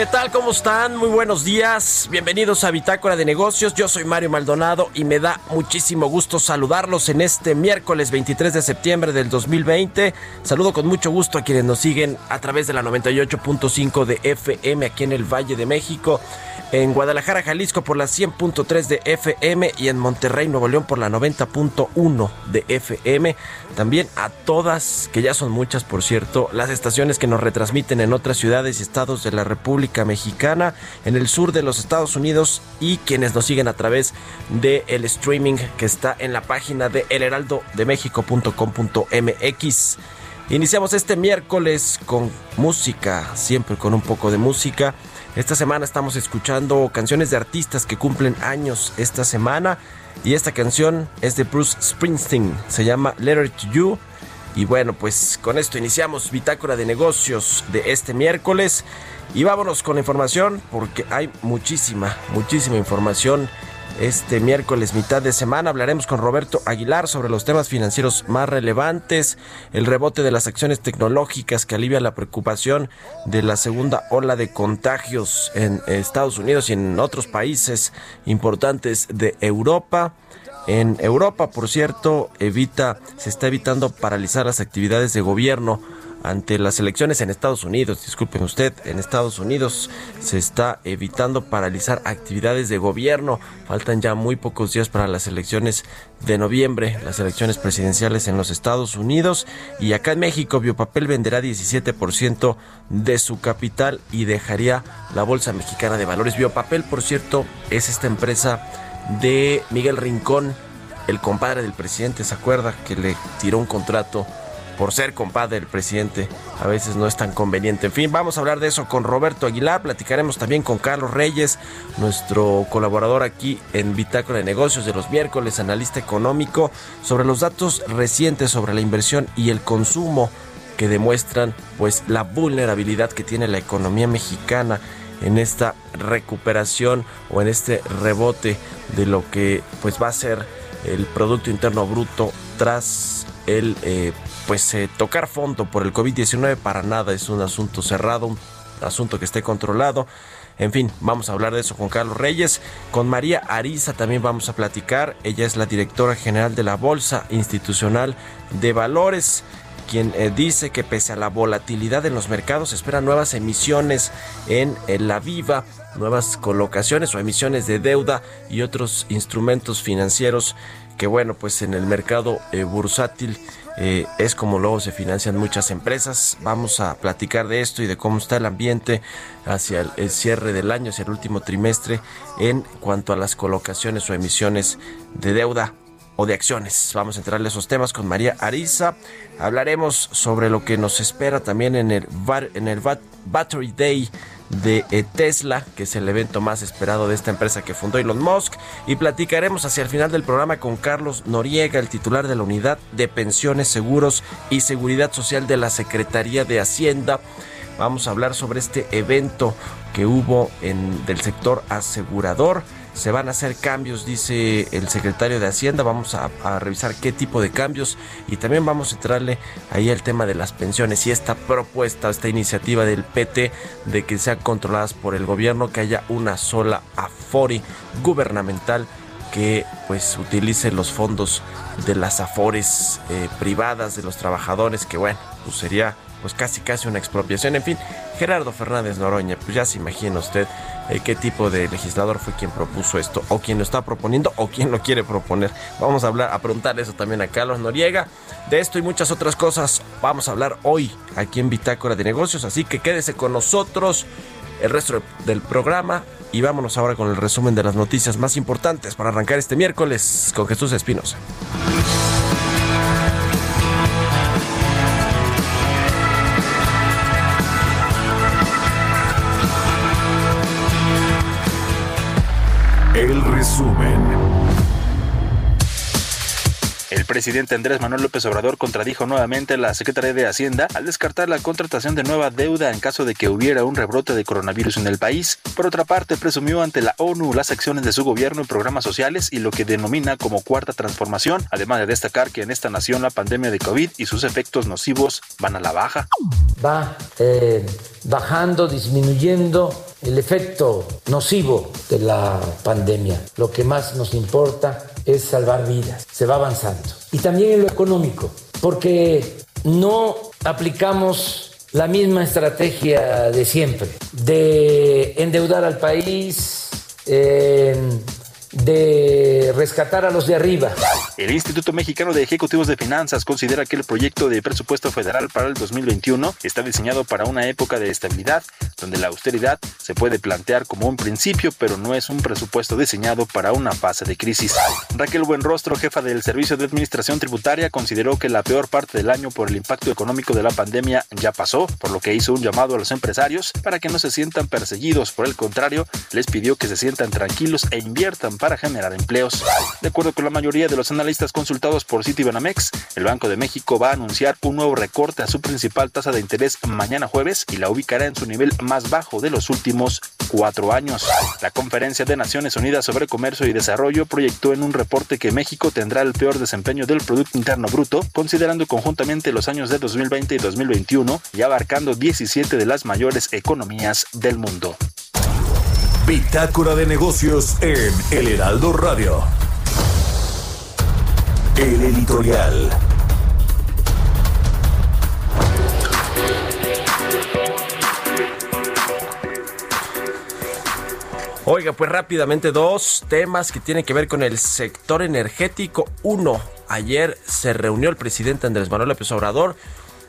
¿Qué tal? ¿Cómo están? Muy buenos días. Bienvenidos a Bitácora de Negocios. Yo soy Mario Maldonado y me da muchísimo gusto saludarlos en este miércoles 23 de septiembre del 2020. Saludo con mucho gusto a quienes nos siguen a través de la 98.5 de FM aquí en el Valle de México en Guadalajara, Jalisco por la 100.3 de FM y en Monterrey, Nuevo León por la 90.1 de FM. También a todas, que ya son muchas por cierto, las estaciones que nos retransmiten en otras ciudades y estados de la República Mexicana, en el sur de los Estados Unidos y quienes nos siguen a través del el streaming que está en la página de elheraldodemexico.com.mx. Iniciamos este miércoles con música, siempre con un poco de música. Esta semana estamos escuchando canciones de artistas que cumplen años esta semana. Y esta canción es de Bruce Springsteen, se llama Letter to You. Y bueno, pues con esto iniciamos Bitácora de Negocios de este miércoles. Y vámonos con información porque hay muchísima, muchísima información este miércoles, mitad de semana, hablaremos con Roberto Aguilar sobre los temas financieros más relevantes, el rebote de las acciones tecnológicas que alivia la preocupación de la segunda ola de contagios en Estados Unidos y en otros países importantes de Europa. En Europa, por cierto, evita, se está evitando paralizar las actividades de gobierno ante las elecciones en Estados Unidos. Disculpen usted, en Estados Unidos se está evitando paralizar actividades de gobierno. Faltan ya muy pocos días para las elecciones de noviembre, las elecciones presidenciales en los Estados Unidos. Y acá en México, Biopapel venderá 17% de su capital y dejaría la Bolsa Mexicana de Valores. Biopapel, por cierto, es esta empresa de Miguel Rincón, el compadre del presidente, ¿se acuerda? Que le tiró un contrato por ser compadre del presidente, a veces no es tan conveniente. En fin, vamos a hablar de eso con Roberto Aguilar, platicaremos también con Carlos Reyes, nuestro colaborador aquí en Bitácora de Negocios de los miércoles, analista económico, sobre los datos recientes sobre la inversión y el consumo que demuestran pues la vulnerabilidad que tiene la economía mexicana en esta recuperación o en este rebote de lo que pues va a ser el Producto Interno Bruto tras el eh, pues eh, tocar fondo por el COVID-19 para nada es un asunto cerrado, un asunto que esté controlado. En fin, vamos a hablar de eso con Carlos Reyes. Con María Ariza también vamos a platicar. Ella es la directora general de la Bolsa Institucional de Valores quien eh, dice que pese a la volatilidad en los mercados esperan nuevas emisiones en, la Viva, nuevas colocaciones o emisiones de deuda y otros instrumentos financieros que bueno, pues en el mercado eh, bursátil eh, es como luego se financian muchas empresas. Vamos a platicar de esto y de cómo está el ambiente hacia el, cierre del año, hacia el último trimestre, en cuanto a las colocaciones o emisiones de deuda o de acciones. Vamos a entrarle a esos temas con María Ariza. Hablaremos sobre lo que nos espera también en el, en el Battery Day de eh, Tesla, que es el evento más esperado de esta empresa que fundó Elon Musk. Y platicaremos hacia el final del programa con Carlos Noriega, el titular de la Unidad de Pensiones, Seguros y Seguridad Social de la Secretaría de Hacienda. Vamos a hablar sobre este evento que hubo en, del sector asegurador se van a hacer cambios, dice el secretario de Hacienda. Vamos a, revisar qué tipo de cambios y también vamos a entrarle ahí al tema de las pensiones y esta propuesta, esta iniciativa del PT de que sean controladas por el gobierno, que haya una sola Afori gubernamental que pues utilice los fondos de las afores eh, privadas de los trabajadores, que bueno, pues sería pues casi casi una expropiación. En fin, Gerardo Fernández Noroña, pues ya se imagina usted eh, qué tipo de legislador fue quien propuso esto, o quien lo está proponiendo, o quien lo quiere proponer. Vamos a hablar, a preguntar eso también a Carlos Noriega. De esto y muchas otras cosas vamos a hablar hoy aquí en Bitácora de Negocios, así que quédese con nosotros el resto del programa y vámonos ahora con el resumen de las noticias más importantes para arrancar este miércoles con Jesús Espinosa. Resumen. El presidente Andrés Manuel López Obrador contradijo nuevamente a la Secretaría de Hacienda al descartar la contratación de nueva deuda en caso de que hubiera un rebrote de coronavirus en el país. Por otra parte, presumió ante la ONU las acciones de su gobierno en programas sociales y lo que denomina como cuarta transformación, además de destacar que en esta nación la pandemia de COVID y sus efectos nocivos van a la baja. Va eh, bajando, disminuyendo el efecto nocivo de la pandemia. Lo que más nos importa es salvar vidas, se va avanzando. Y también en lo económico, porque no aplicamos la misma estrategia de siempre, de endeudar al país, de rescatar a los de arriba. El Instituto Mexicano de Ejecutivos de Finanzas considera que el proyecto de presupuesto federal para el 2021 está diseñado para una época de estabilidad, donde la austeridad se puede plantear como un principio, pero no es un presupuesto diseñado para una fase de crisis. Raquel Buenrostro, jefa del Servicio de Administración Tributaria, consideró que la peor parte del año por el impacto económico de la pandemia ya pasó, por lo que hizo un llamado a los empresarios para que no se sientan perseguidos, por el contrario, les pidió que se sientan tranquilos e inviertan para generar empleos. De acuerdo con la mayoría de los analistas consultados por Citibanamex, el Banco de México va a anunciar un nuevo recorte a su principal tasa de interés mañana jueves y la ubicará en su nivel más bajo de los últimos cuatro años. La Conferencia de Naciones Unidas sobre Comercio y Desarrollo proyectó en un reporte que México tendrá el peor desempeño del Producto Interno Bruto, considerando conjuntamente los años de 2020 y 2021 y abarcando 17 de las mayores economías del mundo. Bitácora de negocios en El Heraldo Radio. El editorial. Oiga, pues rápidamente dos temas que tienen que ver con el sector energético. Uno, ayer se reunió el presidente Andrés Manuel López Obrador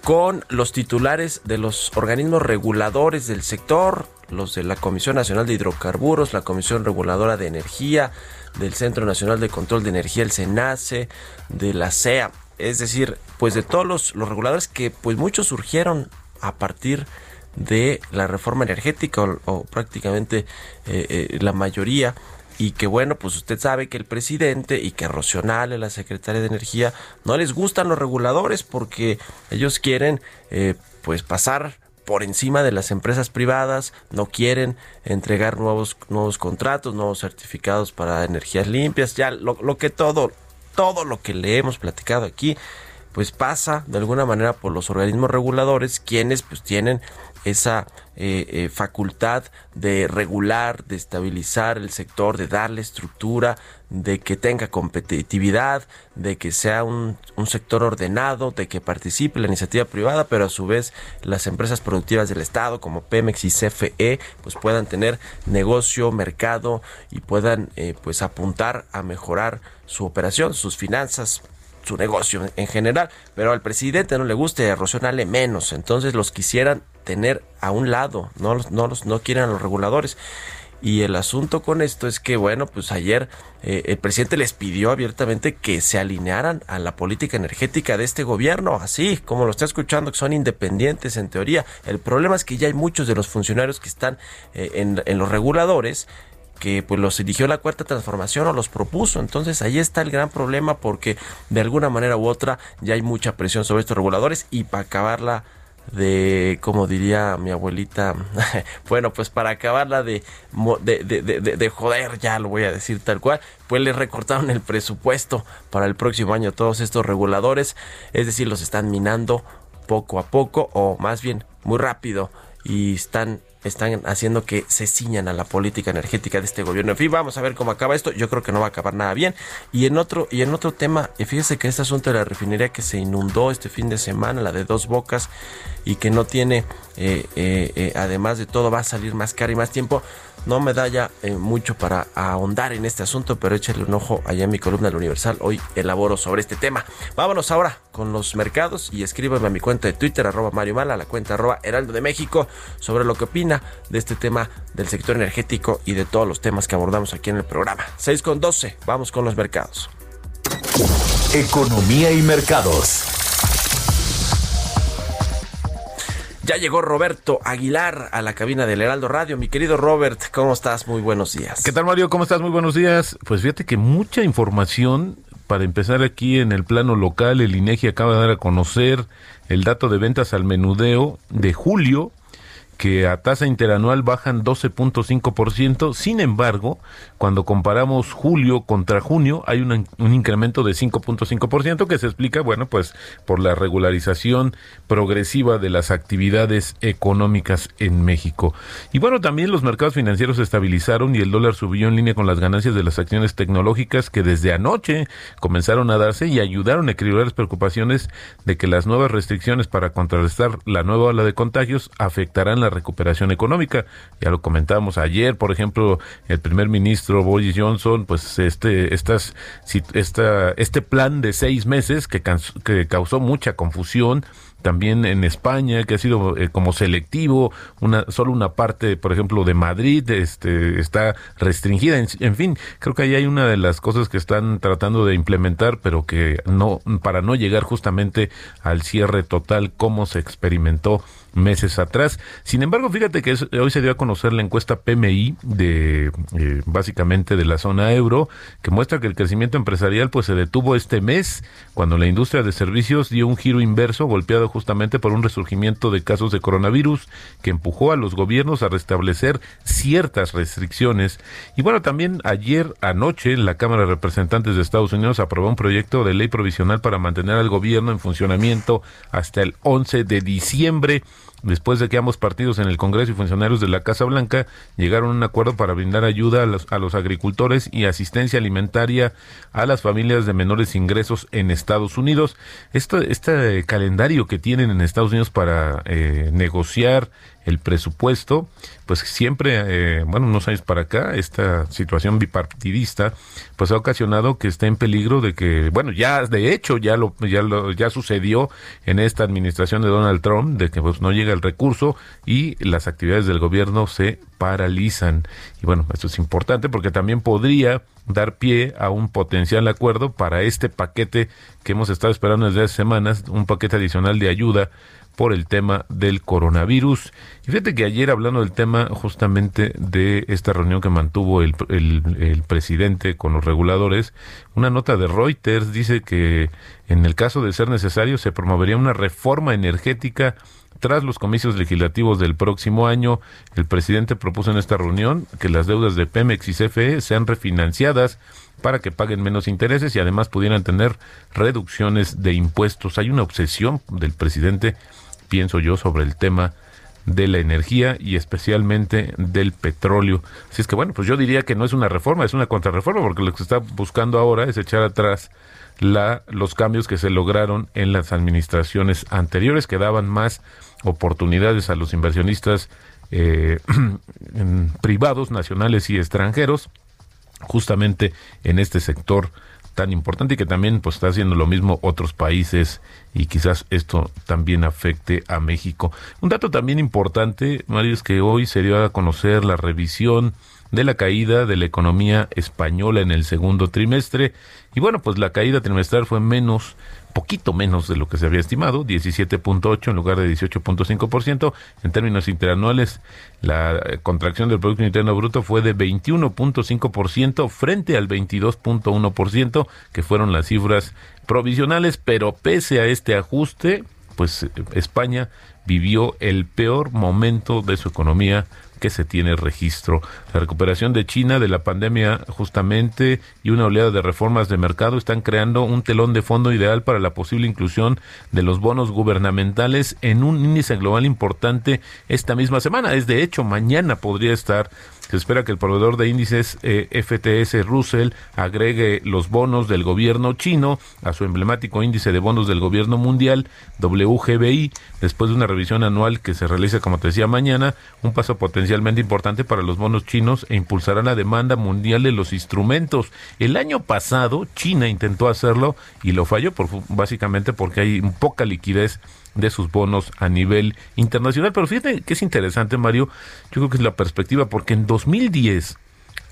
con los titulares de los organismos reguladores del sector, los de la Comisión Nacional de Hidrocarburos, la Comisión Reguladora de Energía, del Centro Nacional de Control de Energía, el SENACE, de la CEA, es decir, pues de todos los, reguladores que pues muchos surgieron a partir de la reforma energética o, prácticamente eh, eh, la mayoría. Y que bueno, pues usted sabe que el presidente y que Rocional, la secretaria de Energía, no les gustan los reguladores porque ellos quieren eh, pues pasar por encima de las empresas privadas, no quieren entregar nuevos, nuevos contratos, nuevos certificados para energías limpias, ya lo, lo que todo, todo lo que le hemos platicado aquí, pues pasa de alguna manera por los organismos reguladores, quienes pues tienen esa eh, eh, facultad de regular, de estabilizar el sector, de darle estructura, de que tenga competitividad, de que sea un, un, sector ordenado, de que participe la iniciativa privada, pero a su vez las empresas productivas del Estado como Pemex y CFE pues puedan tener negocio, mercado y puedan eh, pues apuntar a mejorar su operación, sus finanzas, su negocio en general, pero al presidente no le guste, a menos, entonces los quisieran tener a un lado, no los, no los, no quieren a los reguladores. Y el asunto con esto es que, bueno, pues ayer eh, el presidente les pidió abiertamente que se alinearan a la política energética de este gobierno, así como lo está escuchando, que son independientes en teoría. El problema es que ya hay muchos de los funcionarios que están eh, en, los reguladores que pues los eligió la cuarta transformación o los propuso. Entonces ahí está el gran problema porque de alguna manera u otra ya hay mucha presión sobre estos reguladores y para acabarla de, como diría mi abuelita, bueno, pues para acabarla de, de, de, de, joder, ya lo voy a decir tal cual, pues le recortaron el presupuesto para el próximo año todos estos reguladores, es decir, los están minando poco a poco o más bien muy rápido y están están haciendo que se ciñan a la política energética de este gobierno. En fin, vamos a ver cómo acaba esto. Yo creo que no va a acabar nada bien. Y en otro, y en otro tema, fíjese que este asunto de la refinería que se inundó este fin de semana, la de dos bocas, y que no tiene, eh, eh, eh, además de todo, va a salir más caro y más tiempo. No me da ya mucho para ahondar en este asunto, pero échale un ojo allá en mi columna del Universal. Hoy elaboro sobre este tema. Vámonos ahora con los mercados y escríbeme a mi cuenta de Twitter, arroba Mario Mala, a la cuenta arroba Heraldo de México, sobre lo que opina de este tema del sector energético y de todos los temas que abordamos aquí en el programa. 6 con 12, vamos con los mercados. Economía y mercados. Ya llegó Roberto Aguilar a la cabina del Heraldo Radio. Mi querido Robert, ¿cómo estás? Muy buenos días. ¿Qué tal, Mario? ¿Cómo estás? Muy buenos días. Pues fíjate que mucha información para empezar aquí en el plano local. El INEGI acaba de dar a conocer el dato de ventas al menudeo de julio que a tasa interanual bajan 12.5%. Sin embargo, cuando comparamos julio contra junio, hay un, incremento de 5.5% que se explica, bueno, pues por la regularización progresiva de las actividades económicas en México. Y bueno, también los mercados financieros se estabilizaron y el dólar subió en línea con las ganancias de las acciones tecnológicas que desde anoche comenzaron a darse y ayudaron a equilibrar las preocupaciones de que las nuevas restricciones para contrarrestar la nueva ola de contagios afectarán la recuperación económica. Ya lo comentábamos ayer, por ejemplo, el primer ministro Boris Johnson, pues este, estas, esta, este plan de seis meses que, que causó mucha confusión, también en España que ha sido eh, como selectivo una solo una parte por ejemplo de Madrid este está restringida en, en, fin creo que ahí hay una de las cosas que están tratando de implementar pero que no para no llegar justamente al cierre total como se experimentó meses atrás. Sin embargo, fíjate que hoy se dio a conocer la encuesta PMI de eh, básicamente de la zona euro que muestra que el crecimiento empresarial pues se detuvo este mes cuando la industria de servicios dio un giro inverso golpeado justamente por un resurgimiento de casos de coronavirus que empujó a los gobiernos a restablecer ciertas restricciones. Y bueno, también ayer anoche la Cámara de Representantes de Estados Unidos aprobó un proyecto de ley provisional para mantener al gobierno en funcionamiento hasta el 11 de diciembre después de que ambos partidos en el Congreso y funcionarios de la Casa Blanca llegaron a un acuerdo para brindar ayuda a los, a los, agricultores y asistencia alimentaria a las familias de menores ingresos en Estados Unidos. Este, calendario que tienen en Estados Unidos para eh, negociar el presupuesto, pues siempre, eh, bueno, unos años para acá, esta situación bipartidista, pues ha ocasionado que esté en peligro de que, bueno, ya de hecho ya lo, ya lo, ya sucedió en esta administración de Donald Trump, de que pues no llega el recurso y las actividades del gobierno se paralizan. Y bueno, esto es importante porque también podría dar pie a un potencial acuerdo para este paquete que hemos estado esperando desde hace semanas, un paquete adicional de ayuda por el tema del coronavirus. Y fíjate que ayer hablando del tema justamente de esta reunión que mantuvo el, el, presidente con los reguladores, una nota de Reuters dice que en el caso de ser necesario se promovería una reforma energética tras los comicios legislativos del próximo año, el presidente propuso en esta reunión que las deudas de Pemex y CFE sean refinanciadas para que paguen menos intereses y además pudieran tener reducciones de impuestos. Hay una obsesión del presidente pienso yo, sobre el tema de la energía y especialmente del petróleo. Así es que bueno, pues yo diría que no es una reforma, es una contrarreforma, porque lo que se está buscando ahora es echar atrás la, los cambios que se lograron en las administraciones anteriores, que daban más oportunidades a los inversionistas eh, privados, nacionales y extranjeros, justamente en este sector tan importante y que también pues está haciendo lo mismo otros países y quizás esto también afecte a México. Un dato también importante, Mario, es que hoy se dio a conocer la revisión de la caída de la economía española en el segundo trimestre y bueno, pues la caída trimestral fue menos poquito menos de lo que se había estimado, 17.8 en lugar de 18.5%. En términos interanuales, la contracción del Producto Interno Bruto fue de 21.5% frente al 22.1%, que fueron las cifras provisionales, pero pese a este ajuste, pues eh, España vivió el peor momento de su economía que se tiene registro. La recuperación de China de la pandemia justamente y una oleada de reformas de mercado están creando un telón de fondo ideal para la posible inclusión de los bonos gubernamentales en un índice global importante esta misma semana. Es de hecho, mañana podría estar se espera que el proveedor de índices eh, FTS Russell agregue los bonos del gobierno chino a su emblemático índice de bonos del gobierno mundial WGBI después de una revisión anual que se realiza, como te decía, mañana, un paso potencialmente importante para los bonos chinos e impulsará la demanda mundial de los instrumentos. El año pasado China intentó hacerlo y lo falló por, básicamente porque hay poca liquidez de sus bonos a nivel internacional. Pero fíjate que es interesante, Mario, yo creo que es la perspectiva, porque en 2010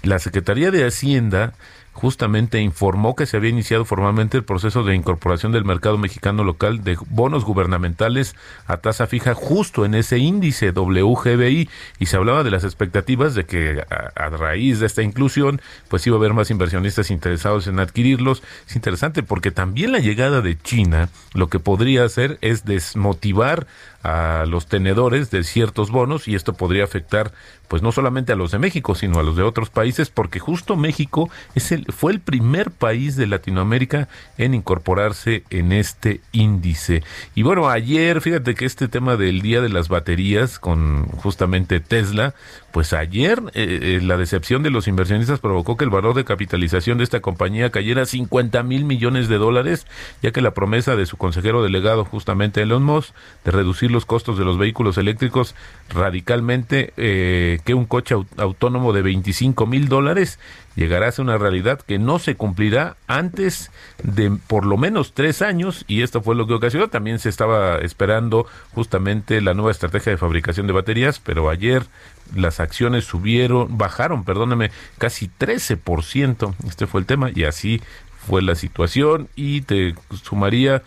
la Secretaría de Hacienda justamente informó que se había iniciado formalmente el proceso de incorporación del mercado mexicano local de bonos gubernamentales a tasa fija justo en ese índice WGBI y se hablaba de las expectativas de que a, raíz de esta inclusión pues iba a haber más inversionistas interesados en adquirirlos. Es interesante porque también la llegada de China lo que podría hacer es desmotivar a los tenedores de ciertos bonos y esto podría afectar pues no solamente a los de México, sino a los de otros países, porque justo México es el, fue el primer país de Latinoamérica en incorporarse en este índice. Y bueno, ayer, fíjate que este tema del Día de las Baterías con justamente Tesla, pues ayer eh, eh, la decepción de los inversionistas provocó que el valor de capitalización de esta compañía cayera a 50 mil millones de dólares, ya que la promesa de su consejero delegado, justamente Elon Musk, de reducir los costos de los vehículos eléctricos radicalmente, eh, que un coche autónomo de 25 mil dólares llegará a ser una realidad que no se cumplirá antes de por lo menos tres años y esto fue lo que ocasionó. También se estaba esperando justamente la nueva estrategia de fabricación de baterías, pero ayer las acciones subieron, bajaron, perdóname, casi 13%. Este fue el tema y así fue la situación y te sumaría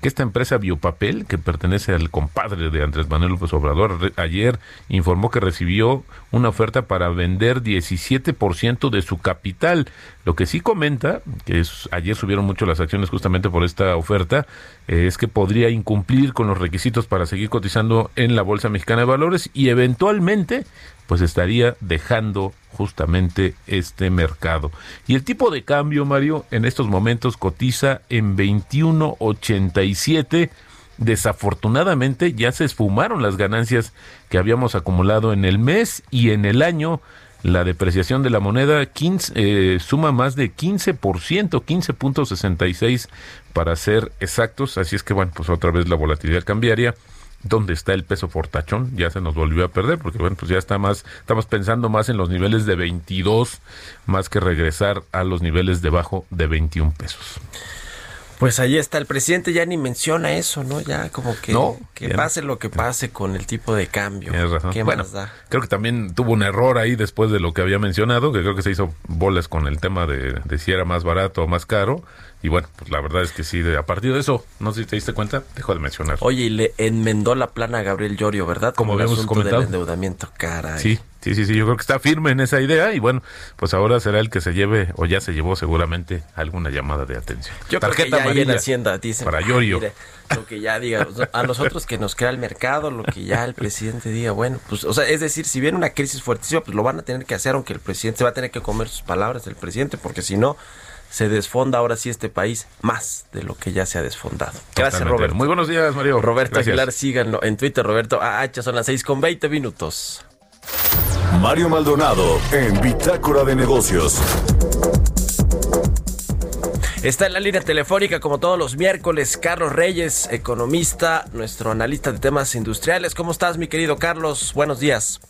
que esta empresa Biopapel, que pertenece al compadre de Andrés Manuel López Obrador, ayer informó que recibió una oferta para vender 17% de su capital. Lo que sí comenta, que es, ayer subieron mucho las acciones justamente por esta oferta, eh, es que podría incumplir con los requisitos para seguir cotizando en la Bolsa Mexicana de Valores y eventualmente pues estaría dejando justamente este mercado. Y el tipo de cambio, Mario, en estos momentos cotiza en 21.87. Desafortunadamente ya se esfumaron las ganancias que habíamos acumulado en el mes y en el año la depreciación de la moneda 15, eh, suma más de 15%, 15.66 para ser exactos. Así es que bueno, pues otra vez la volatilidad cambiaria dónde está el peso fortachón, ya se nos volvió a perder, porque bueno, pues ya está más, estamos pensando más en los niveles de 22, más que regresar a los niveles debajo de 21 pesos. Pues ahí está, el presidente ya ni menciona eso, ¿no? Ya como que, que pase lo que pase con el tipo de cambio. ¿Qué más da? Creo que también tuvo un error ahí después de lo que había mencionado, que creo que se hizo bolas con el tema de, de si era más barato o más caro. Y bueno, pues la verdad es que sí, a partir de eso, no sé si te diste cuenta, dejo de mencionar. Oye, y le enmendó la plana a Gabriel Llorio, ¿verdad? Como, habíamos comentado. del endeudamiento, cara. Sí, sí, sí, sí, yo creo que está firme en esa idea y bueno, pues ahora será el que se lleve, o ya se llevó seguramente, alguna llamada de atención. Yo Tarjeta creo que ya en Hacienda dicen. Para Llorio. lo que ya diga, a nosotros que nos crea el mercado, lo que ya el presidente diga, bueno, pues, o sea, es decir, si viene una crisis fuertísima, pues lo van a tener que hacer, aunque el presidente se va a tener que comer sus palabras del presidente, porque si no se desfonda ahora sí este país más de lo que ya se ha desfondado. Gracias, Roberto. Muy buenos días, Mario. Roberto Aguilar, síganlo en Twitter, Roberto AH, son las 6 con 20 minutos. Mario Maldonado en Bitácora de Negocios. Está en la línea telefónica como todos los miércoles Carlos Reyes, economista, nuestro analista de temas industriales. ¿Cómo estás, mi querido Carlos? Buenos días.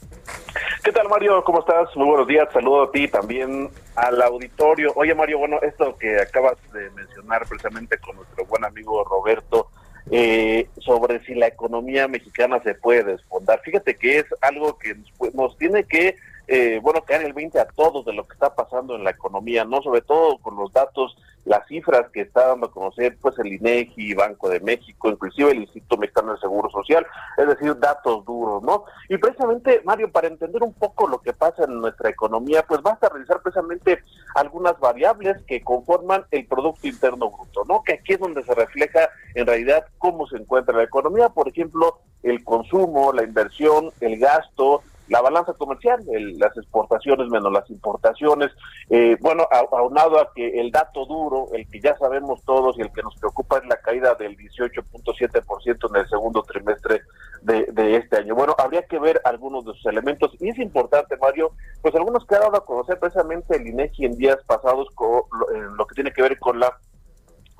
¿Qué tal, Mario? ¿Cómo estás? Muy buenos días. Saludo a ti también al auditorio. Oye, Mario, bueno, esto que acabas de mencionar precisamente con nuestro buen amigo Roberto, eh, sobre si la economía mexicana se puede desfondar. Fíjate que es algo que nos, tiene que, eh, bueno, caer el 20 a todos de lo que está pasando en la economía, ¿no? Sobre todo con los datos las cifras que está dando a conocer pues el INEGI, Banco de México, inclusive el Instituto Mexicano del Seguro Social, es decir, datos duros, ¿no? Y precisamente, Mario, para entender un poco lo que pasa en nuestra economía, pues basta revisar precisamente algunas variables que conforman el Producto Interno Bruto, ¿no? Que aquí es donde se refleja en realidad cómo se encuentra la economía, por ejemplo, el consumo, la inversión, el gasto, la balanza comercial, las exportaciones menos las importaciones, eh, bueno, aunado a que el dato duro, el que ya sabemos todos y el que nos preocupa es la caída del 18.7% en el segundo trimestre de, de, este año. Bueno, habría que ver algunos de sus elementos y es importante, Mario, pues algunos que ha dado a conocer precisamente el INEGI en días pasados con en lo que tiene que ver con la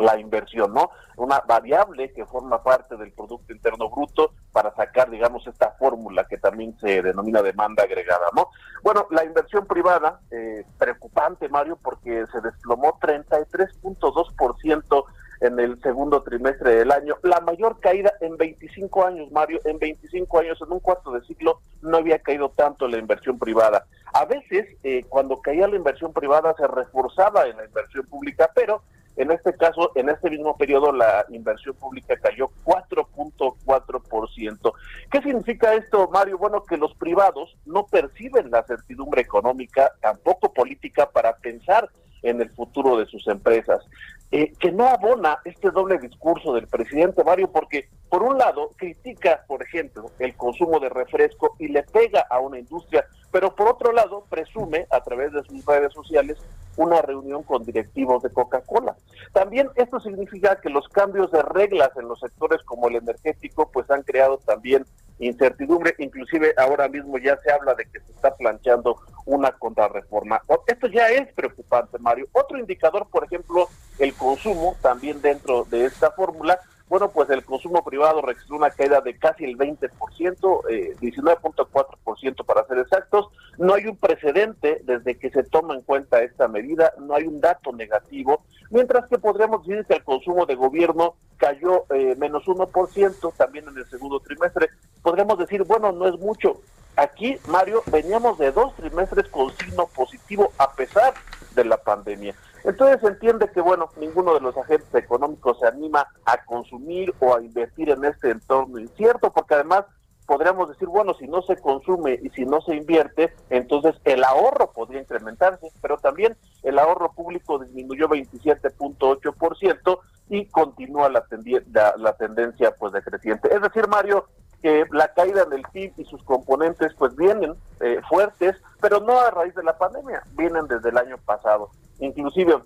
la inversión, ¿no? Una variable que forma parte del Producto Interno Bruto para sacar, digamos, esta fórmula que también se denomina demanda agregada, ¿no? Bueno, la inversión privada, eh, preocupante, Mario, porque se desplomó 33.2% en el segundo trimestre del año, la mayor caída en 25 años, Mario, en 25 años, en un cuarto de siglo, no había caído tanto la inversión privada. A veces, eh, cuando caía la inversión privada, se reforzaba en la inversión pública, pero en este caso, en este mismo periodo, la inversión pública cayó 4.4%. ¿Qué significa esto, Mario? Bueno, que los privados no perciben la certidumbre económica, tampoco política, para pensar en el futuro de sus empresas. Eh, que no abona este doble discurso del presidente Mario, porque por un lado critica, por ejemplo, el consumo de refresco y le pega a una industria, pero por otro lado presume a través de sus redes sociales una reunión con directivos de Coca-Cola. También esto significa que los cambios de reglas en los sectores como el energético pues han creado también incertidumbre, inclusive ahora mismo ya se habla de que se está planteando una contrarreforma. Esto ya es preocupante, Mario. Otro indicador, por ejemplo, el consumo, también dentro de esta fórmula, bueno, pues el consumo privado registró una caída de casi el 20%, eh, 19.4% para ser exactos. No hay un precedente desde que se toma en cuenta esta medida, no hay un dato negativo, mientras que podríamos decir que el consumo de gobierno cayó eh, menos 1% también en el segundo trimestre. Podríamos decir, bueno, no es mucho. Aquí, Mario, veníamos de dos trimestres con signo positivo a pesar de la pandemia. Entonces entiende que, bueno, ninguno de los agentes económicos se anima a consumir o a invertir en este entorno incierto, porque además podríamos decir, bueno, si no se consume y si no se invierte, entonces el ahorro podría incrementarse, pero también el ahorro público disminuyó 27.8% y continúa la, la, la tendencia pues decreciente. Es decir, Mario, que la caída del PIB y sus componentes pues vienen eh, fuertes, pero no a raíz de la pandemia, vienen desde el año pasado. Inclusive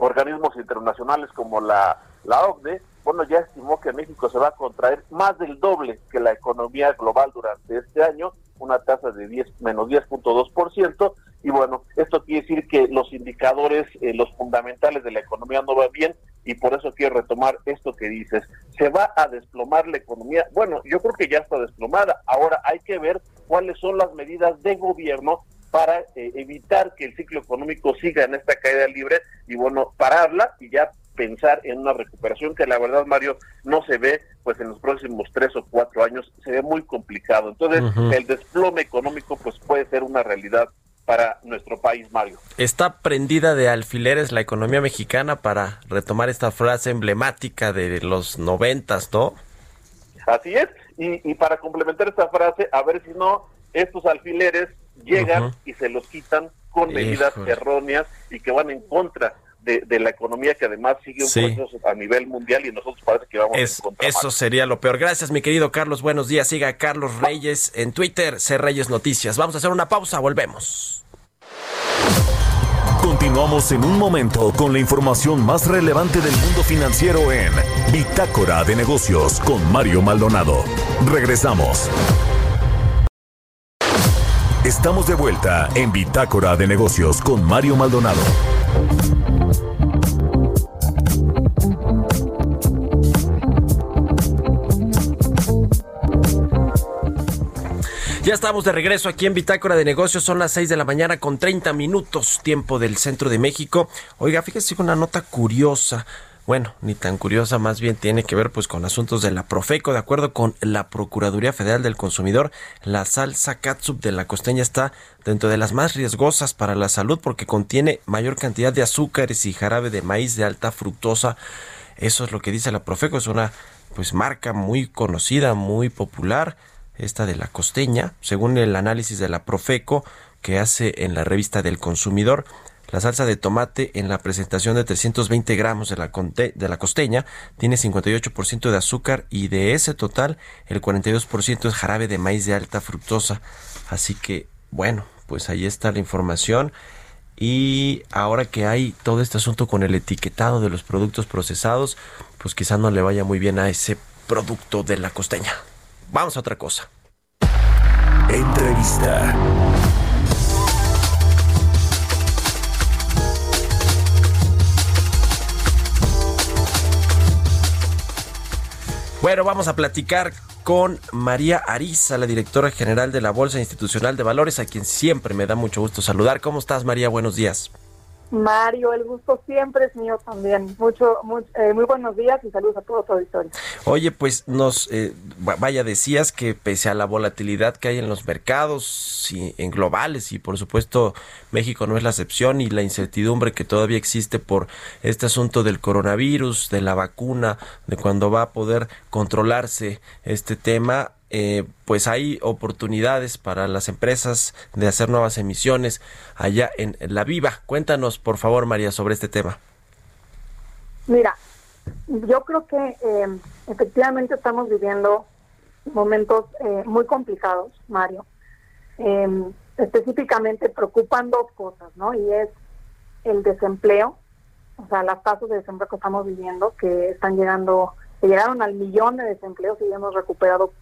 organismos internacionales como la, la OCDE, bueno, ya estimó que México se va a contraer más del doble que la economía global durante este año, una tasa de 10, menos 10.2%, y bueno, esto quiere decir que los indicadores, eh, los fundamentales de la economía no van bien, y por eso quiero retomar esto que dices. Se va a desplomar la economía. Bueno, yo creo que ya está desplomada. Ahora hay que ver cuáles son las medidas de gobierno para eh, evitar que el ciclo económico siga en esta caída libre y bueno, pararla y ya pensar en una recuperación que la verdad, Mario, no se ve pues en los próximos tres o cuatro años, se ve muy complicado. Entonces, el desplome económico pues puede ser una realidad para nuestro país, Mario. Está prendida de alfileres la economía mexicana para retomar esta frase emblemática de los noventas, ¿no? Así es, y, para complementar esta frase, a ver si no, estos alfileres llegan y se los quitan con medidas erróneas y que van en contra de, la economía que además sigue un proceso a nivel mundial y nosotros parece que vamos a encontrar Eso sería lo peor. Gracias, mi querido Carlos. Buenos días. Siga Carlos Reyes en Twitter, C Reyes Noticias. Vamos a hacer una pausa, volvemos. Continuamos en un momento con la información más relevante del mundo financiero en Bitácora de Negocios con Mario Maldonado. Regresamos. Estamos de vuelta en Bitácora de Negocios con Mario Maldonado. Ya estamos de regreso aquí en Bitácora de Negocios. Son las 6 de la mañana con 30 minutos, tiempo del centro de México. Oiga, fíjese una nota curiosa. Bueno, ni tan curiosa, más bien tiene que ver pues con asuntos de la Profeco. De acuerdo con la Procuraduría Federal del Consumidor, la salsa catsup de la costeña está dentro de las más riesgosas para la salud porque contiene mayor cantidad de azúcares y jarabe de maíz de alta fructosa. Eso es lo que dice la Profeco, es una pues marca muy conocida, muy popular esta de la costeña, según el análisis de la Profeco que hace en la revista del consumidor, La salsa de tomate en la presentación de 320 gramos de la, de la costeña tiene 58% de azúcar y de ese total el 42% es jarabe de maíz de alta fructosa. Así que, bueno, pues ahí está la información. Y ahora que hay todo este asunto con el etiquetado de los productos procesados, pues quizás no le vaya muy bien a ese producto de la costeña. Vamos a otra cosa. Entrevista. Bueno, vamos a platicar con María Ariza, la directora general de la Bolsa Institucional de Valores, a quien siempre me da mucho gusto saludar. ¿Cómo estás, María? Buenos días. Mario, el gusto siempre es mío también. Mucho, eh, muy buenos días y saludos a todo tu auditorio. Oye, pues nos, eh, vaya, decías que pese a la volatilidad que hay en los mercados y en globales y por supuesto México no es la excepción y la incertidumbre que todavía existe por este asunto del coronavirus, de la vacuna, de cuándo va a poder controlarse este tema, eh, pues hay oportunidades para las empresas de hacer nuevas emisiones allá en, La Viva. Cuéntanos, por favor, María, sobre este tema. Mira, yo creo que eh, efectivamente estamos viviendo momentos eh, muy complicados, Mario. Em, específicamente preocupan dos cosas, ¿no? Y es el desempleo, o sea, las tasas de desempleo que estamos viviendo, que están llegando, que llegaron al millón de desempleos y hemos recuperado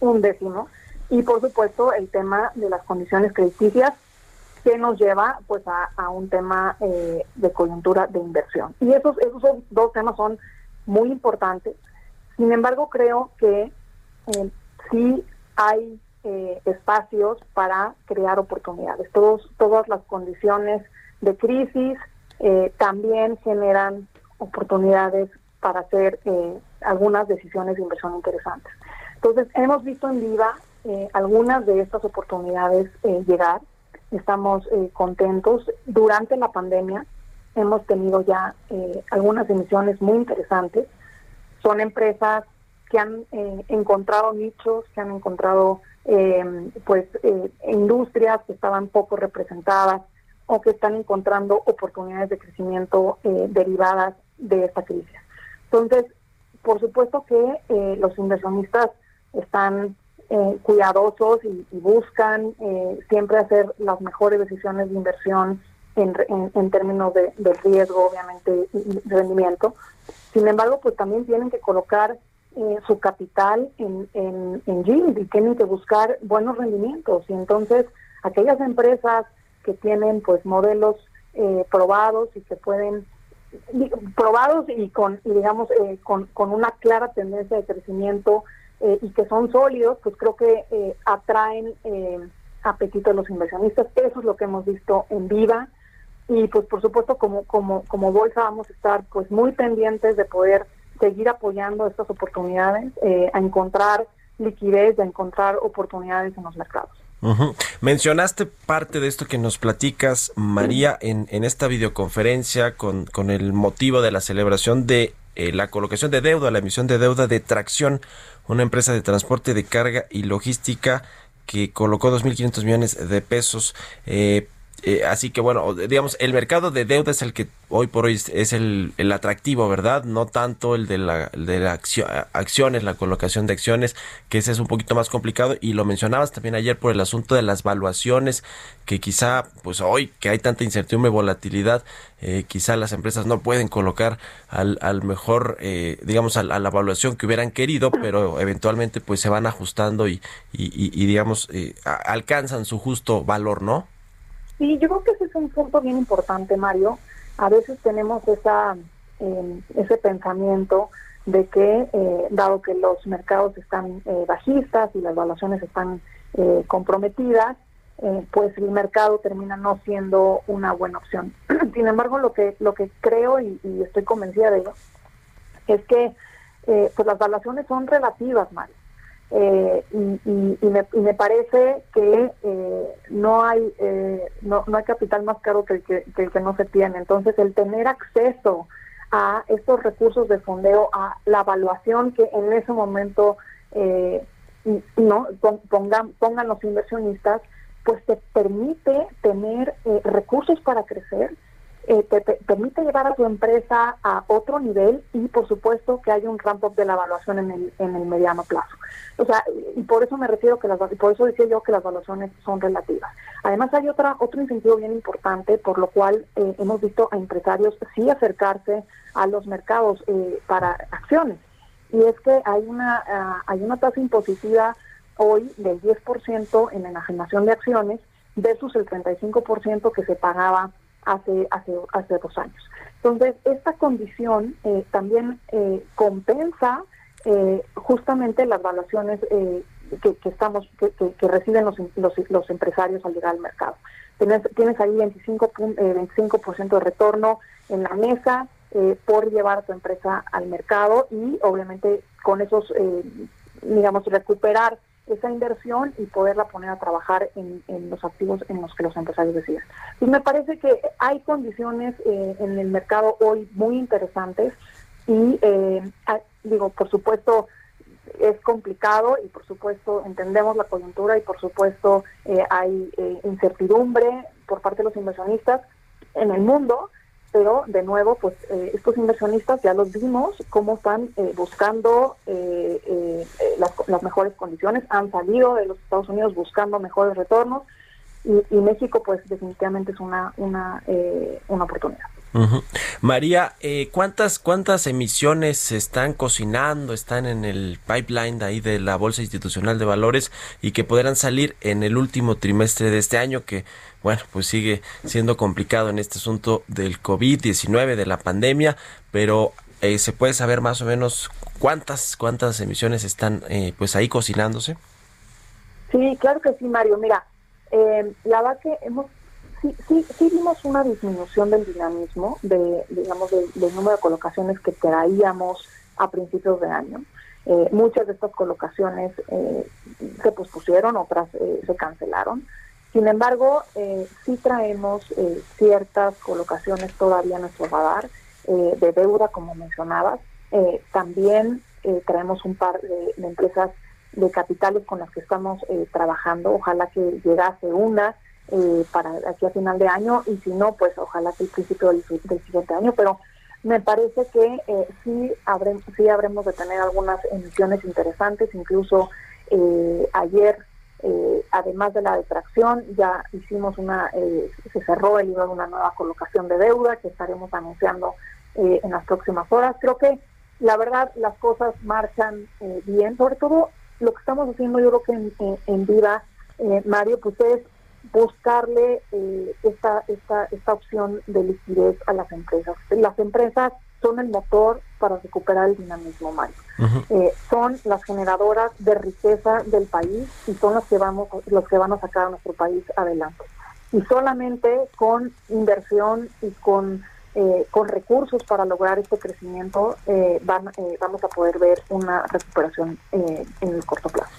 un décimo. Y por supuesto el tema de las condiciones crediticias que nos lleva pues a, un tema eh, de coyuntura de inversión. Y esos, esos dos temas son muy importantes. Sin embargo, creo que eh, sí hay eh, espacios para crear oportunidades. Todos, todas las condiciones de crisis también generan oportunidades para hacer algunas decisiones de inversión interesantes. Entonces, hemos visto en Viva eh, algunas de estas oportunidades eh, llegar. Estamos eh, contentos. Durante la pandemia hemos tenido ya algunas emisiones muy interesantes. Son empresas que han encontrado nichos, que han encontrado pues industrias que estaban poco representadas o que están encontrando oportunidades de crecimiento derivadas de esta crisis. Entonces, por supuesto que los inversionistas están eh, cuidadosos y, buscan eh, siempre hacer las mejores decisiones de inversión en, términos de, riesgo, obviamente, y rendimiento. Sin embargo, pues también tienen que colocar eh, su capital en, en, en yield y tienen que buscar buenos rendimientos. Y entonces, aquellas empresas que tienen pues modelos probados y que pueden probados y con y digamos con, con una clara tendencia de crecimiento eh, y que son sólidos, pues creo que eh, atraen eh, apetito a los inversionistas. Eso es lo que hemos visto en Viva. Y pues por supuesto como, como, como bolsa vamos a estar pues muy pendientes de poder seguir apoyando estas oportunidades, a encontrar liquidez, a encontrar oportunidades en los mercados. Mencionaste parte de esto que nos platicas, María, en, en esta videoconferencia con, con el motivo de la celebración de eh, la colocación de deuda, la emisión de deuda de tracción, una empresa de transporte de carga y logística que colocó 2.500 millones de pesos. Eh, eh, así que bueno, digamos, el mercado de deuda es el que hoy por hoy es el, el atractivo, ¿verdad? No tanto el de la, de la acciones, la colocación de acciones, que ese es un poquito más complicado. Y lo mencionabas también ayer por el asunto de las valuaciones, que quizá, pues hoy que hay tanta incertidumbre y volatilidad, eh, quizá las empresas no pueden colocar al, al mejor, eh, digamos, a, la evaluación que hubieran querido, pero eventualmente pues se van ajustando y, y, y, digamos, eh, alcanzan su justo valor, ¿no? Sí, yo creo que ese es un punto bien importante, Mario. A veces tenemos esa eh, ese pensamiento de que, eh, dado que los mercados están eh, bajistas y las valuaciones están eh, comprometidas, pues el mercado termina no siendo una buena opción. Sin embargo, lo que lo que creo y, y estoy convencida de ello es que pues las valuaciones son relativas, Mario. Eh, y, me, parece que eh, no hay eh, no, hay capital más caro que el que, el que no se tiene. Entonces, el tener acceso a estos recursos de fondeo, a la evaluación que en ese momento no pongan, pongan los inversionistas, pues te permite tener recursos para crecer eh, te, permite llevar a tu empresa a otro nivel y por supuesto que haya un ramp up de la evaluación en el, en el mediano plazo. O sea, y por eso me refiero que las por eso decía yo que las evaluaciones son relativas. Además hay otra otro incentivo bien importante por lo cual eh, hemos visto a empresarios sí acercarse a los mercados eh, para acciones y es que hay una ah, hay una tasa impositiva hoy del 10% en enajenación de acciones versus el 35% que se pagaba hace, hace, hace dos años. Entonces, esta condición eh, también eh, compensa eh, justamente las valuaciones que, estamos que, que, reciben los, los, empresarios al llegar al mercado. Tienes, tienes ahí 25, 25% de retorno en la mesa por llevar a tu empresa al mercado y obviamente con esos, digamos, recuperar esa inversión y poderla poner a trabajar en, los activos en los que los empresarios deciden. Y me parece que hay condiciones eh, en el mercado hoy muy interesantes y eh, digo, por supuesto, es complicado y por supuesto entendemos la coyuntura y por supuesto eh, hay incertidumbre por parte de los inversionistas en el mundo, pero de nuevo, pues eh, estos inversionistas ya los vimos cómo están eh, buscando eh, las, mejores condiciones, han salido de los Estados Unidos buscando mejores retornos y, México pues definitivamente es una, una, una oportunidad. María, ¿cuántas, ¿cuántas emisiones se están cocinando, están en el pipeline de ahí de la Bolsa Institucional de Valores y que podrán salir en el último trimestre de este año que bueno, pues sigue siendo complicado en este asunto del COVID-19, de la pandemia, pero eh, se puede saber más o menos cuántas cuántas emisiones están eh, pues ahí cocinándose. Sí, claro que sí, Mario. Mira, eh, la verdad que hemos sí, sí, sí, vimos una disminución del dinamismo, de digamos del, número de colocaciones que traíamos a principios de año. muchas de estas colocaciones se pospusieron, otras se cancelaron. Sin embargo, eh, sí traemos eh, ciertas colocaciones todavía en nuestro radar eh, de deuda, como mencionabas. Eh, también traemos un par de, empresas de capitales con las que estamos trabajando. Ojalá que llegase una para aquí a final de año y si no, pues ojalá que el principio del, siguiente año. Pero me parece que sí, habremos, sí habremos de tener algunas emisiones interesantes. Incluso ayer eh, además de la detracción, ya hicimos una, eh, se cerró el libro de una nueva colocación de deuda que estaremos anunciando eh, en las próximas horas. Creo que la verdad las cosas marchan bien, sobre todo lo que estamos haciendo yo creo que en, en, Viva, Mario, pues es buscarle esta, esta, esta opción de liquidez a las empresas. Las empresas son el motor para recuperar el dinamismo, Mario. Eh, son las generadoras de riqueza del país y son los que vamos, los que van a sacar a nuestro país adelante. Y solamente con inversión y con eh, con recursos para lograr este crecimiento eh, van, eh, vamos a poder ver una recuperación en el corto plazo.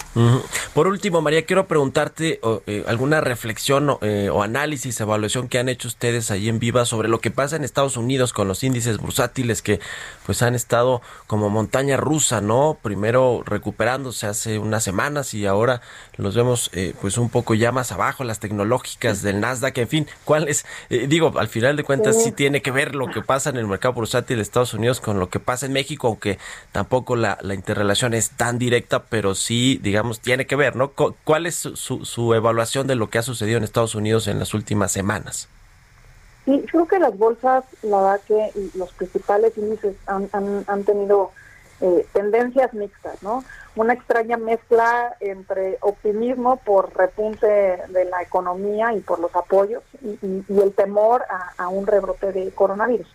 Por último, María, quiero preguntarte alguna reflexión o, análisis, evaluación que han hecho ustedes allí en Viva sobre lo que pasa en Estados Unidos con los índices bursátiles que pues han estado como montaña rusa, ¿no? Primero recuperándose hace unas semanas y ahora los vemos pues un poco ya más abajo, las tecnológicas del Nasdaq, en fin, ¿cuál es? digo, al final de cuentas sí tiene que ver lo que pasa en el mercado bursátil de Estados Unidos con lo que pasa en México, aunque tampoco la, interrelación es tan directa, pero sí, digamos, tiene que ver, ¿no? ¿Cuál es su, su, evaluación de lo que ha sucedido en Estados Unidos en las últimas semanas? Sí, creo que las bolsas, la verdad que los principales índices han, han, tenido eh, tendencias mixtas, ¿no? Una extraña mezcla entre optimismo por repunte de la economía y por los apoyos y, el temor a, un rebrote de coronavirus.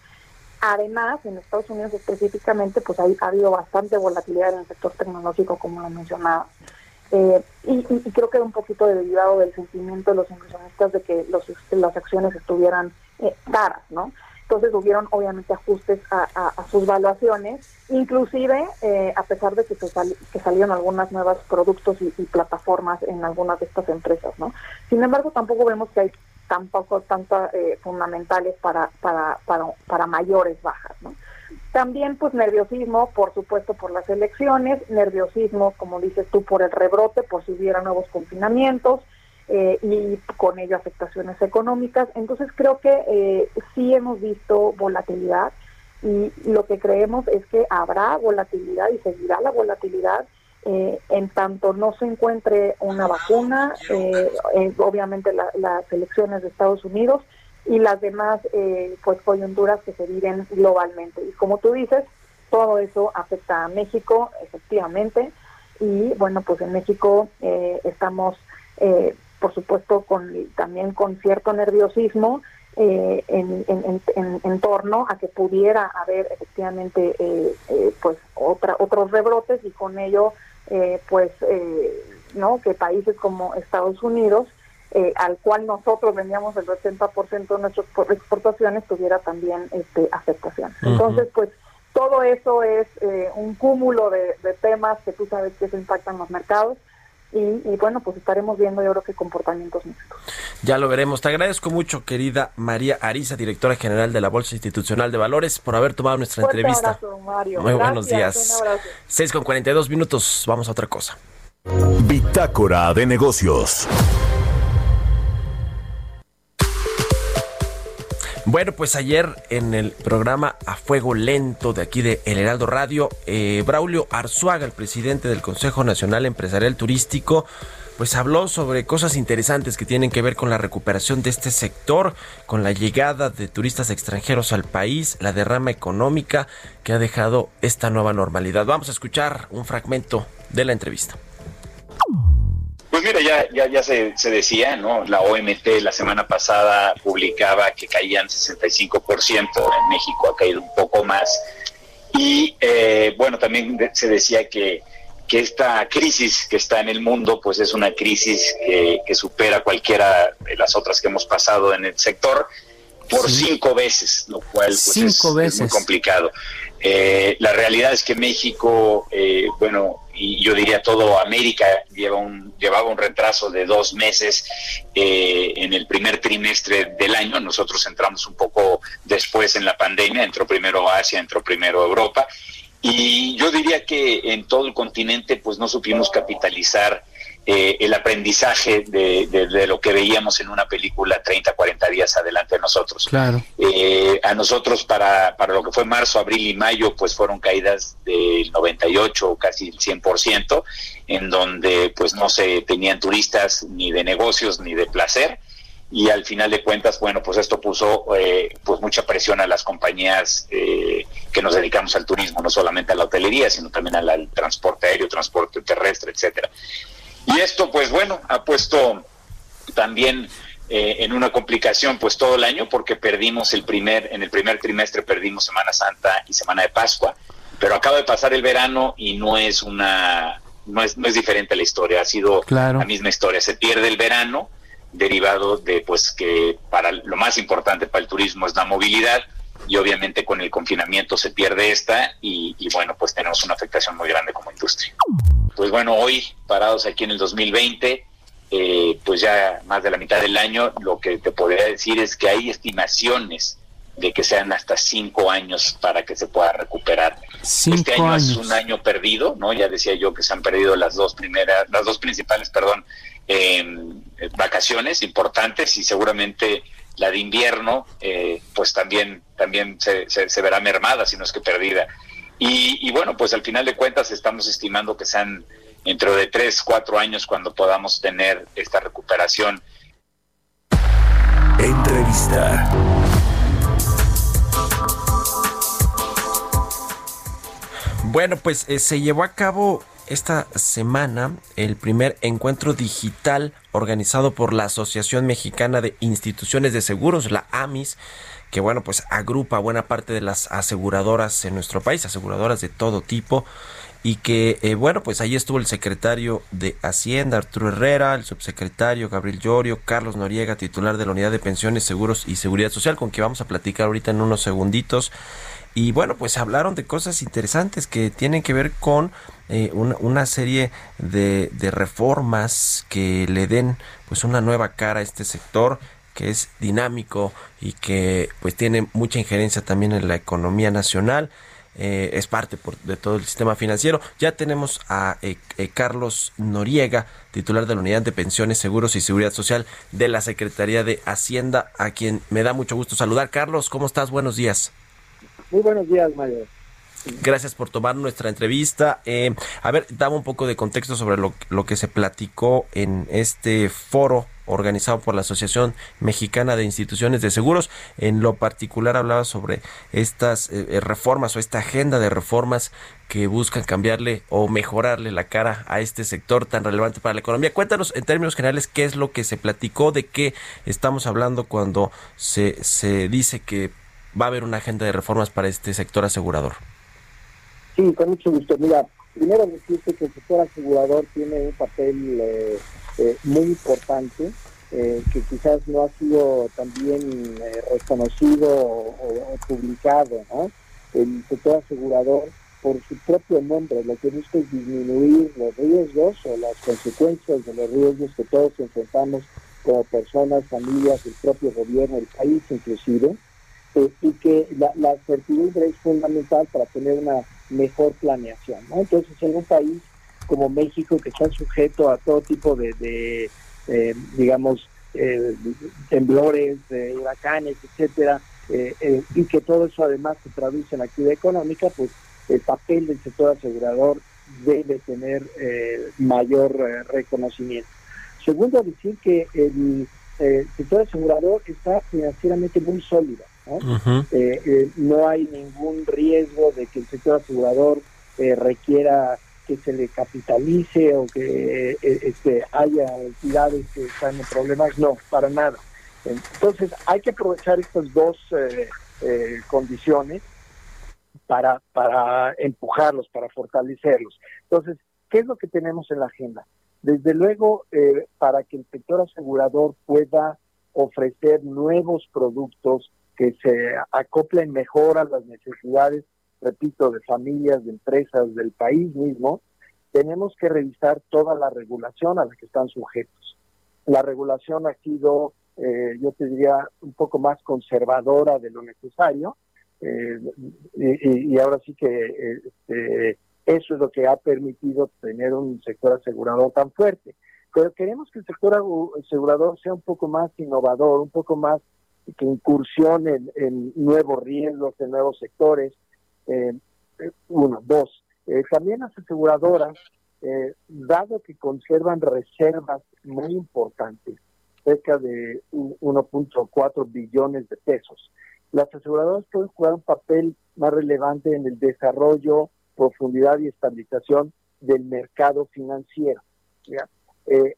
Además, en Estados Unidos específicamente, pues hay, ha habido bastante volatilidad en el sector tecnológico, como lo mencionaba. Eh, y, creo que un poquito derivado del sentimiento de los inversionistas de que los, las acciones estuvieran eh, caras, ¿no? Entonces hubieron obviamente ajustes a, sus valuaciones, inclusive eh, a pesar de que, se que salieron algunos nuevos productos y, plataformas en algunas de estas empresas, ¿no? Sin embargo, tampoco vemos que hay tampoco tantas eh, fundamentales para, para, para, mayores bajas. También, pues, nerviosismo, por supuesto, por las elecciones, nerviosismo, como dices tú, por el rebrote, por si hubiera nuevos confinamientos, eh, y con ello afectaciones económicas. Entonces creo que eh, sí hemos visto volatilidad y lo que creemos es que habrá volatilidad y seguirá la volatilidad eh, en tanto no se encuentre una vacuna, obviamente las elecciones de Estados Unidos y las demás pues coyunturas que se viven globalmente. Y como tú dices, todo eso afecta a México, efectivamente, y bueno, pues en México estamos eh, por supuesto con también con cierto nerviosismo eh, en, torno a que pudiera haber efectivamente eh, eh, pues otra otros rebrotes y con ello pues no que países como Estados Unidos al cual nosotros vendíamos el 80% de nuestras exportaciones tuviera también este afectación entonces pues todo eso es un cúmulo de, de temas que tú sabes que eso impactan los mercados y, bueno, pues estaremos viendo yo creo que comportamientos mixtos. Ya lo veremos. Te agradezco mucho, querida María Ariza, directora general de la Bolsa Institucional de Valores, por haber tomado nuestra entrevista. Abrazo, Mario. Muy buenos días. 6 con 42 minutos. Vamos a otra cosa. Bitácora de negocios. Bueno, pues ayer en el programa A Fuego Lento de aquí de El Heraldo Radio, eh, Braulio Arzuaga, el presidente del Consejo Nacional Empresarial Turístico, pues habló sobre cosas interesantes que tienen que ver con la recuperación de este sector, con la llegada de turistas extranjeros al país, la derrama económica que ha dejado esta nueva normalidad. Vamos a escuchar un fragmento de la entrevista. Pues mira, ya, ya, ya se, se, decía, ¿no? La OMT la semana pasada publicaba que caían 65%, en México ha caído un poco más. Y eh, bueno, también se decía que, que esta crisis que está en el mundo, pues es una crisis que, que supera cualquiera de las otras que hemos pasado en el sector por cinco veces, lo cual pues, es, muy complicado. Eh, la realidad es que México, eh, bueno, y yo diría todo América lleva un, llevaba un retraso de dos meses eh, en el primer trimestre del año. Nosotros entramos un poco después en la pandemia, entró primero Asia, entró primero Europa. Y yo diría que en todo el continente pues no supimos capitalizar eh, el aprendizaje de, lo que veíamos en una película 30, 40 días adelante de nosotros. Claro. Eh, a nosotros para, para lo que fue marzo, abril y mayo, pues fueron caídas del 98 o casi el 100%, en donde pues no se tenían turistas ni de negocios ni de placer. Y al final de cuentas, bueno, pues esto puso eh, pues mucha presión a las compañías que nos dedicamos al turismo, no solamente a la hotelería, sino también al, al transporte aéreo, transporte terrestre, etcétera. Y esto, pues bueno, ha puesto también eh, en una complicación pues todo el año porque perdimos el primer, en el primer trimestre perdimos Semana Santa y Semana de Pascua, pero acaba de pasar el verano y no es una, no es, no es diferente la historia, ha sido la misma historia, se pierde el verano derivado de pues que para lo más importante para el turismo es la movilidad y obviamente con el confinamiento se pierde esta y, y bueno pues tenemos una afectación muy grande como industria pues bueno, hoy parados aquí en el 2020, eh, pues ya más de la mitad del año, lo que te podría decir es que hay estimaciones de que sean hasta cinco años para que se pueda recuperar. este año es un año perdido, ¿no? Ya decía yo que se han perdido las dos primeras, las dos principales, perdón, vacaciones importantes y seguramente la de invierno, eh, pues también también se, se verá mermada, si no es que perdida. Y, bueno, pues al final de cuentas estamos estimando que sean dentro de tres, cuatro años cuando podamos tener esta recuperación. Entrevista. Bueno, pues eh, se llevó a cabo esta semana el primer encuentro digital organizado por la Asociación Mexicana de Instituciones de Seguros, la AMIS, que bueno, pues agrupa buena parte de las aseguradoras en nuestro país, aseguradoras de todo tipo, y que eh, bueno, pues ahí estuvo el secretario de Hacienda, Arturo Herrera, el subsecretario Gabriel Llorio, Carlos Noriega, titular de la Unidad de Pensiones, Seguros y Seguridad Social, con quien vamos a platicar ahorita en unos segunditos. Y bueno, pues hablaron de cosas interesantes que tienen que ver con eh, una, serie de, de reformas que le den pues una nueva cara a este sector que es dinámico y que pues tiene mucha injerencia también en la economía nacional. eh, es parte de todo el sistema financiero. Ya tenemos a eh, eh, Carlos Noriega, titular de la Unidad de Pensiones, Seguros y Seguridad Social de la Secretaría de Hacienda, a quien me da mucho gusto saludar. Carlos, ¿cómo estás? Buenos días. Muy buenos días, Mario. Gracias por tomar nuestra entrevista. a ver, dame un poco de contexto sobre lo, lo que se platicó en este foro organizado por la Asociación Mexicana de Instituciones de Seguros. En lo particular hablaba sobre estas eh, eh, reformas o esta agenda de reformas que buscan cambiarle o mejorarle la cara a este sector tan relevante para la economía. Cuéntanos en términos generales qué es lo que se platicó, de qué estamos hablando cuando se dice que va a haber una agenda de reformas para este sector asegurador. Sí, con mucho gusto. Mira, primero decirte que el sector asegurador tiene un papel eh, eh, muy importante eh, que quizás no ha sido también reconocido o, publicado. El sector asegurador, por su propio nombre, lo que busca es disminuir los riesgos o las consecuencias de los riesgos que todos enfrentamos como personas, familias, el propio gobierno, el país inclusive, y que la, certidumbre es fundamental para tener una mejor planeación. Entonces, en un país como México, que está sujeto a todo tipo de, eh, digamos, eh, temblores, huracanes, etcétera, eh, y que todo eso además se traduce en actividad económica, pues el papel del sector asegurador debe tener mayor reconocimiento. Segundo, decir que el sector asegurador está financieramente muy sólido. ¿No? no hay ningún riesgo de que el sector asegurador requiera que se le capitalice o que eh, este, haya entidades que están en problemas, no, para nada. Entonces hay que aprovechar estas dos eh, eh, condiciones para, para empujarlos, para fortalecerlos. Entonces, ¿qué es lo que tenemos en la agenda? Desde luego, para que el sector asegurador pueda ofrecer nuevos productos que se acoplen mejor a las necesidades repito, de familias, de empresas, del país mismo, tenemos que revisar toda la regulación a la que están sujetos. La regulación ha sido, eh, yo te diría, un poco más conservadora de lo necesario, eh, y, ahora sí que este, eso es lo que ha permitido tener un sector asegurador tan fuerte. Pero queremos que el sector asegurador sea un poco más innovador, un poco más que incursione en nuevos riesgos, en nuevos sectores, eh, uno, dos. Eh, también las aseguradoras, eh, dado que conservan reservas muy importantes, cerca de 1.4 billones de pesos, las aseguradoras pueden jugar un papel más relevante en el desarrollo, profundidad y estabilización del mercado financiero.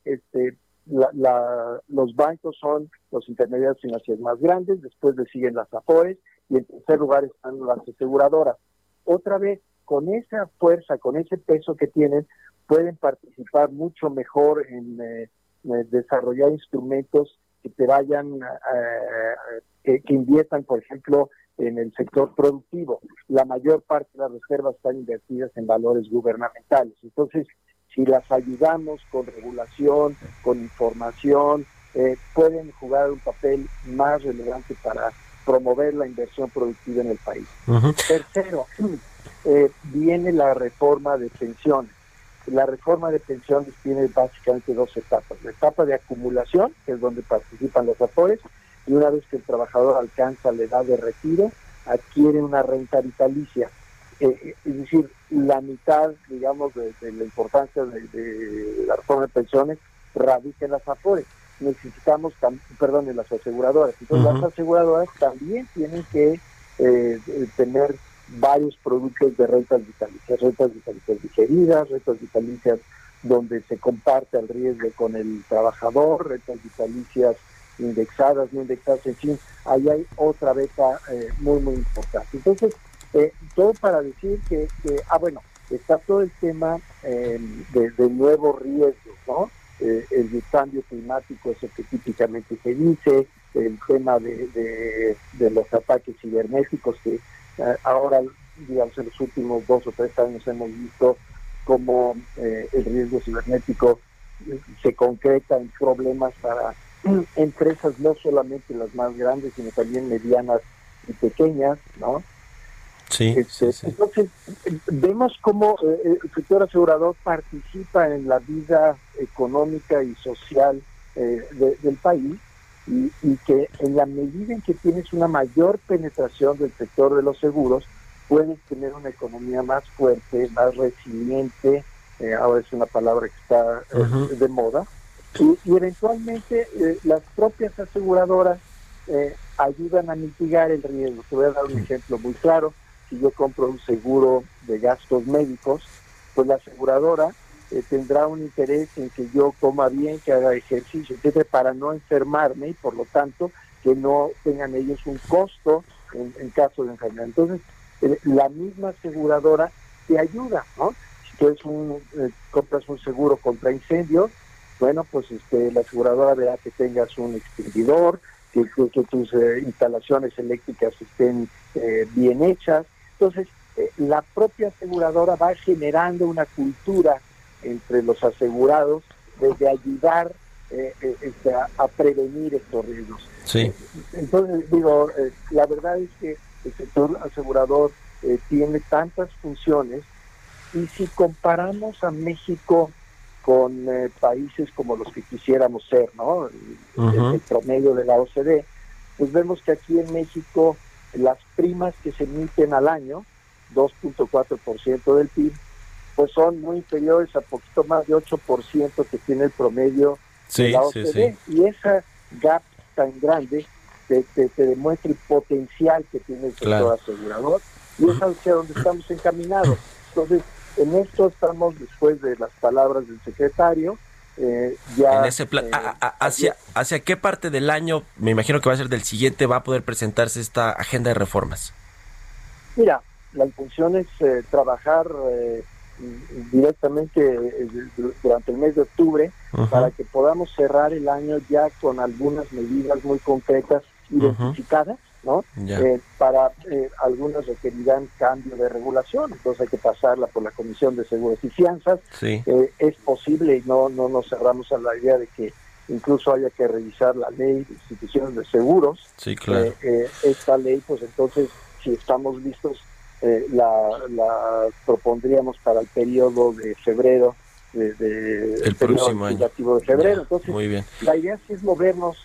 este, los bancos son los intermediarios financieros más grandes, después le siguen las AFORES y en tercer lugar están las aseguradoras. Otra vez, con esa fuerza, con ese peso que tienen, pueden participar mucho mejor en, eh, desarrollar instrumentos que te vayan, eh, que, que, inviertan, por ejemplo, en el sector productivo. La mayor parte de las reservas están invertidas en valores gubernamentales. Entonces, si las ayudamos con regulación, con información, eh, pueden jugar un papel más relevante para promover la inversión productiva en el país. Tercero, eh, viene la reforma de pensiones. La reforma de pensiones tiene básicamente dos etapas. La etapa de acumulación, que es donde participan los actores, y una vez que el trabajador alcanza la edad de retiro, adquiere una renta vitalicia. Eh, eh, es decir, la mitad, digamos, de, la importancia de, la reforma de pensiones radica en las AFORES necesitamos, perdón, en las aseguradoras. Entonces las aseguradoras también tienen que eh, tener varios productos de rentas vitalicias, rentas vitalicias digeridas, rentas vitalicias donde se comparte el riesgo con el trabajador, rentas vitalicias indexadas, no indexadas, en fin, ahí hay otra beta eh, muy, muy importante. Entonces, eh, todo para decir que, ah, bueno, está todo el tema de, de nuevos riesgos, ¿no? Eh, el cambio climático es lo que típicamente se dice, el tema de, los ataques cibernéticos que eh, ahora, digamos, en los últimos dos o tres años hemos visto cómo eh, el riesgo cibernético se concreta en problemas para empresas no solamente las más grandes, sino también medianas y pequeñas, ¿no? Sí, este, Entonces, vemos cómo eh, el sector asegurador participa en la vida económica y social eh, del país y, y, que en la medida en que tienes una mayor penetración del sector de los seguros, puedes tener una economía más fuerte, más resiliente, eh, ahora es una palabra que está eh, de moda, y, eventualmente eh, las propias aseguradoras ayudan a mitigar el riesgo. Te voy a dar un ejemplo muy claro. Si yo compro un seguro de gastos médicos, pues la aseguradora tendrá un interés en que yo coma bien, que haga ejercicio, etcétera, para no enfermarme y por lo tanto que no tengan ellos un costo en, en caso de enfermedad. Entonces, la misma aseguradora te ayuda, ¿no? tú un, eh, compras un seguro contra incendios, bueno, pues este, la aseguradora verá que tengas un extinguidor, que, tus eh, instalaciones eléctricas estén eh, bien hechas. Entonces, la propia aseguradora va generando una cultura entre los asegurados de, ayudar este, a, prevenir estos riesgos. Sí. Entonces, digo, la verdad es que el sector asegurador tiene tantas funciones y si comparamos a México con eh, países como los que quisiéramos ser, ¿no? El, promedio de la OCDE, pues vemos que aquí en México las primas que se emiten al año, 2.4% del PIB, pues son muy inferiores a poquito más de 8% que tiene el promedio de la OCDE. Y esa gap tan grande te, demuestra el potencial que tiene el sector asegurador y es hacia donde estamos encaminados. Entonces, en esto estamos después de las palabras del secretario. Eh, ya, en ese plan, eh, hacia, ¿Hacia qué parte del año, me imagino que va a ser del siguiente, va a poder presentarse esta agenda de reformas? Mira, la intención es eh, trabajar directamente durante el mes de octubre para que podamos cerrar el año ya con algunas medidas muy concretas identificadas ¿no? Eh, para eh, algunos requerirán cambio de regulación, entonces hay que pasarla por la Comisión de Seguros y Fianzas. Eh, es posible y no, no nos cerramos a la idea de que incluso haya que revisar la ley de instituciones de seguros. Sí, claro. esta ley, pues entonces, si estamos listos, la, la propondríamos para el periodo de febrero de, el, próximo año. de febrero. Entonces, muy bien. la idea sí es movernos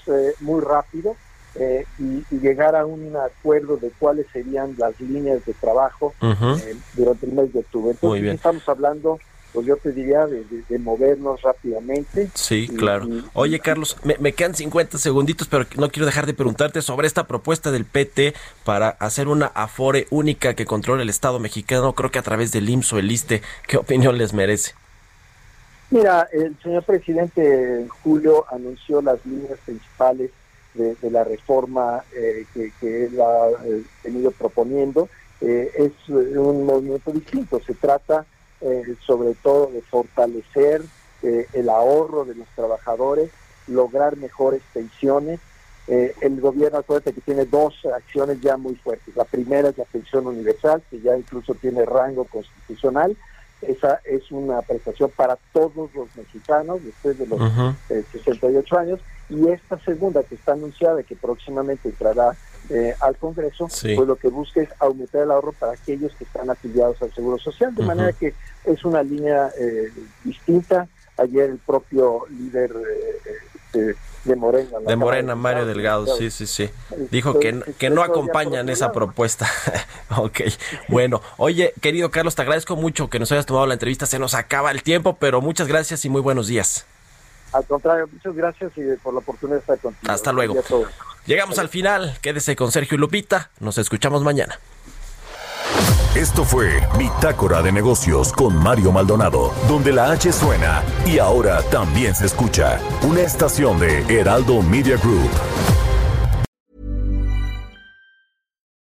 muy rápido eh, y, llegar a un acuerdo de cuáles serían las líneas de trabajo eh, durante el mes de octubre. Entonces, estamos hablando pues yo te diría de, movernos rápidamente. Sí, claro. Oye, Carlos, me, quedan 50 segunditos, pero no quiero dejar de preguntarte sobre esta propuesta del PT para hacer una afore única que controle el Estado mexicano, creo que a través del IMSS o el ISTE. ¿Qué opinión les merece? Mira, el señor presidente en julio anunció las líneas principales de, la reforma eh, que, él ha eh, venido proponiendo. Eh, es un movimiento distinto. Se trata sobre todo de fortalecer el ahorro de los trabajadores, lograr mejores pensiones. el gobierno, acuérdate que tiene dos acciones ya muy fuertes. La primera es la pensión universal, que ya incluso tiene rango constitucional. Esa es una prestación para todos los mexicanos después de los 68 años y esta segunda que está anunciada que próximamente entrará eh, al Congreso, pues lo que busca es aumentar el ahorro para aquellos que están afiliados al Seguro Social, de manera que es una línea eh, distinta. Ayer el propio líder eh, de Morena. De Morena, Mario Delgado, sí, sí, sí. Dijo que, que no acompañan esa propuesta. ok, bueno. Oye, querido Carlos, te agradezco mucho que nos hayas tomado la entrevista. Se nos acaba el tiempo, pero muchas gracias y muy buenos días. Al contrario, muchas gracias y por la oportunidad de estar contigo. Hasta luego. Llegamos al final. Quédese con Sergio y Lupita. Nos escuchamos mañana. Esto fue Bitácora de Negocios con Mario Maldonado, donde la H suena y ahora también se escucha. Una estación de Heraldo Media Group.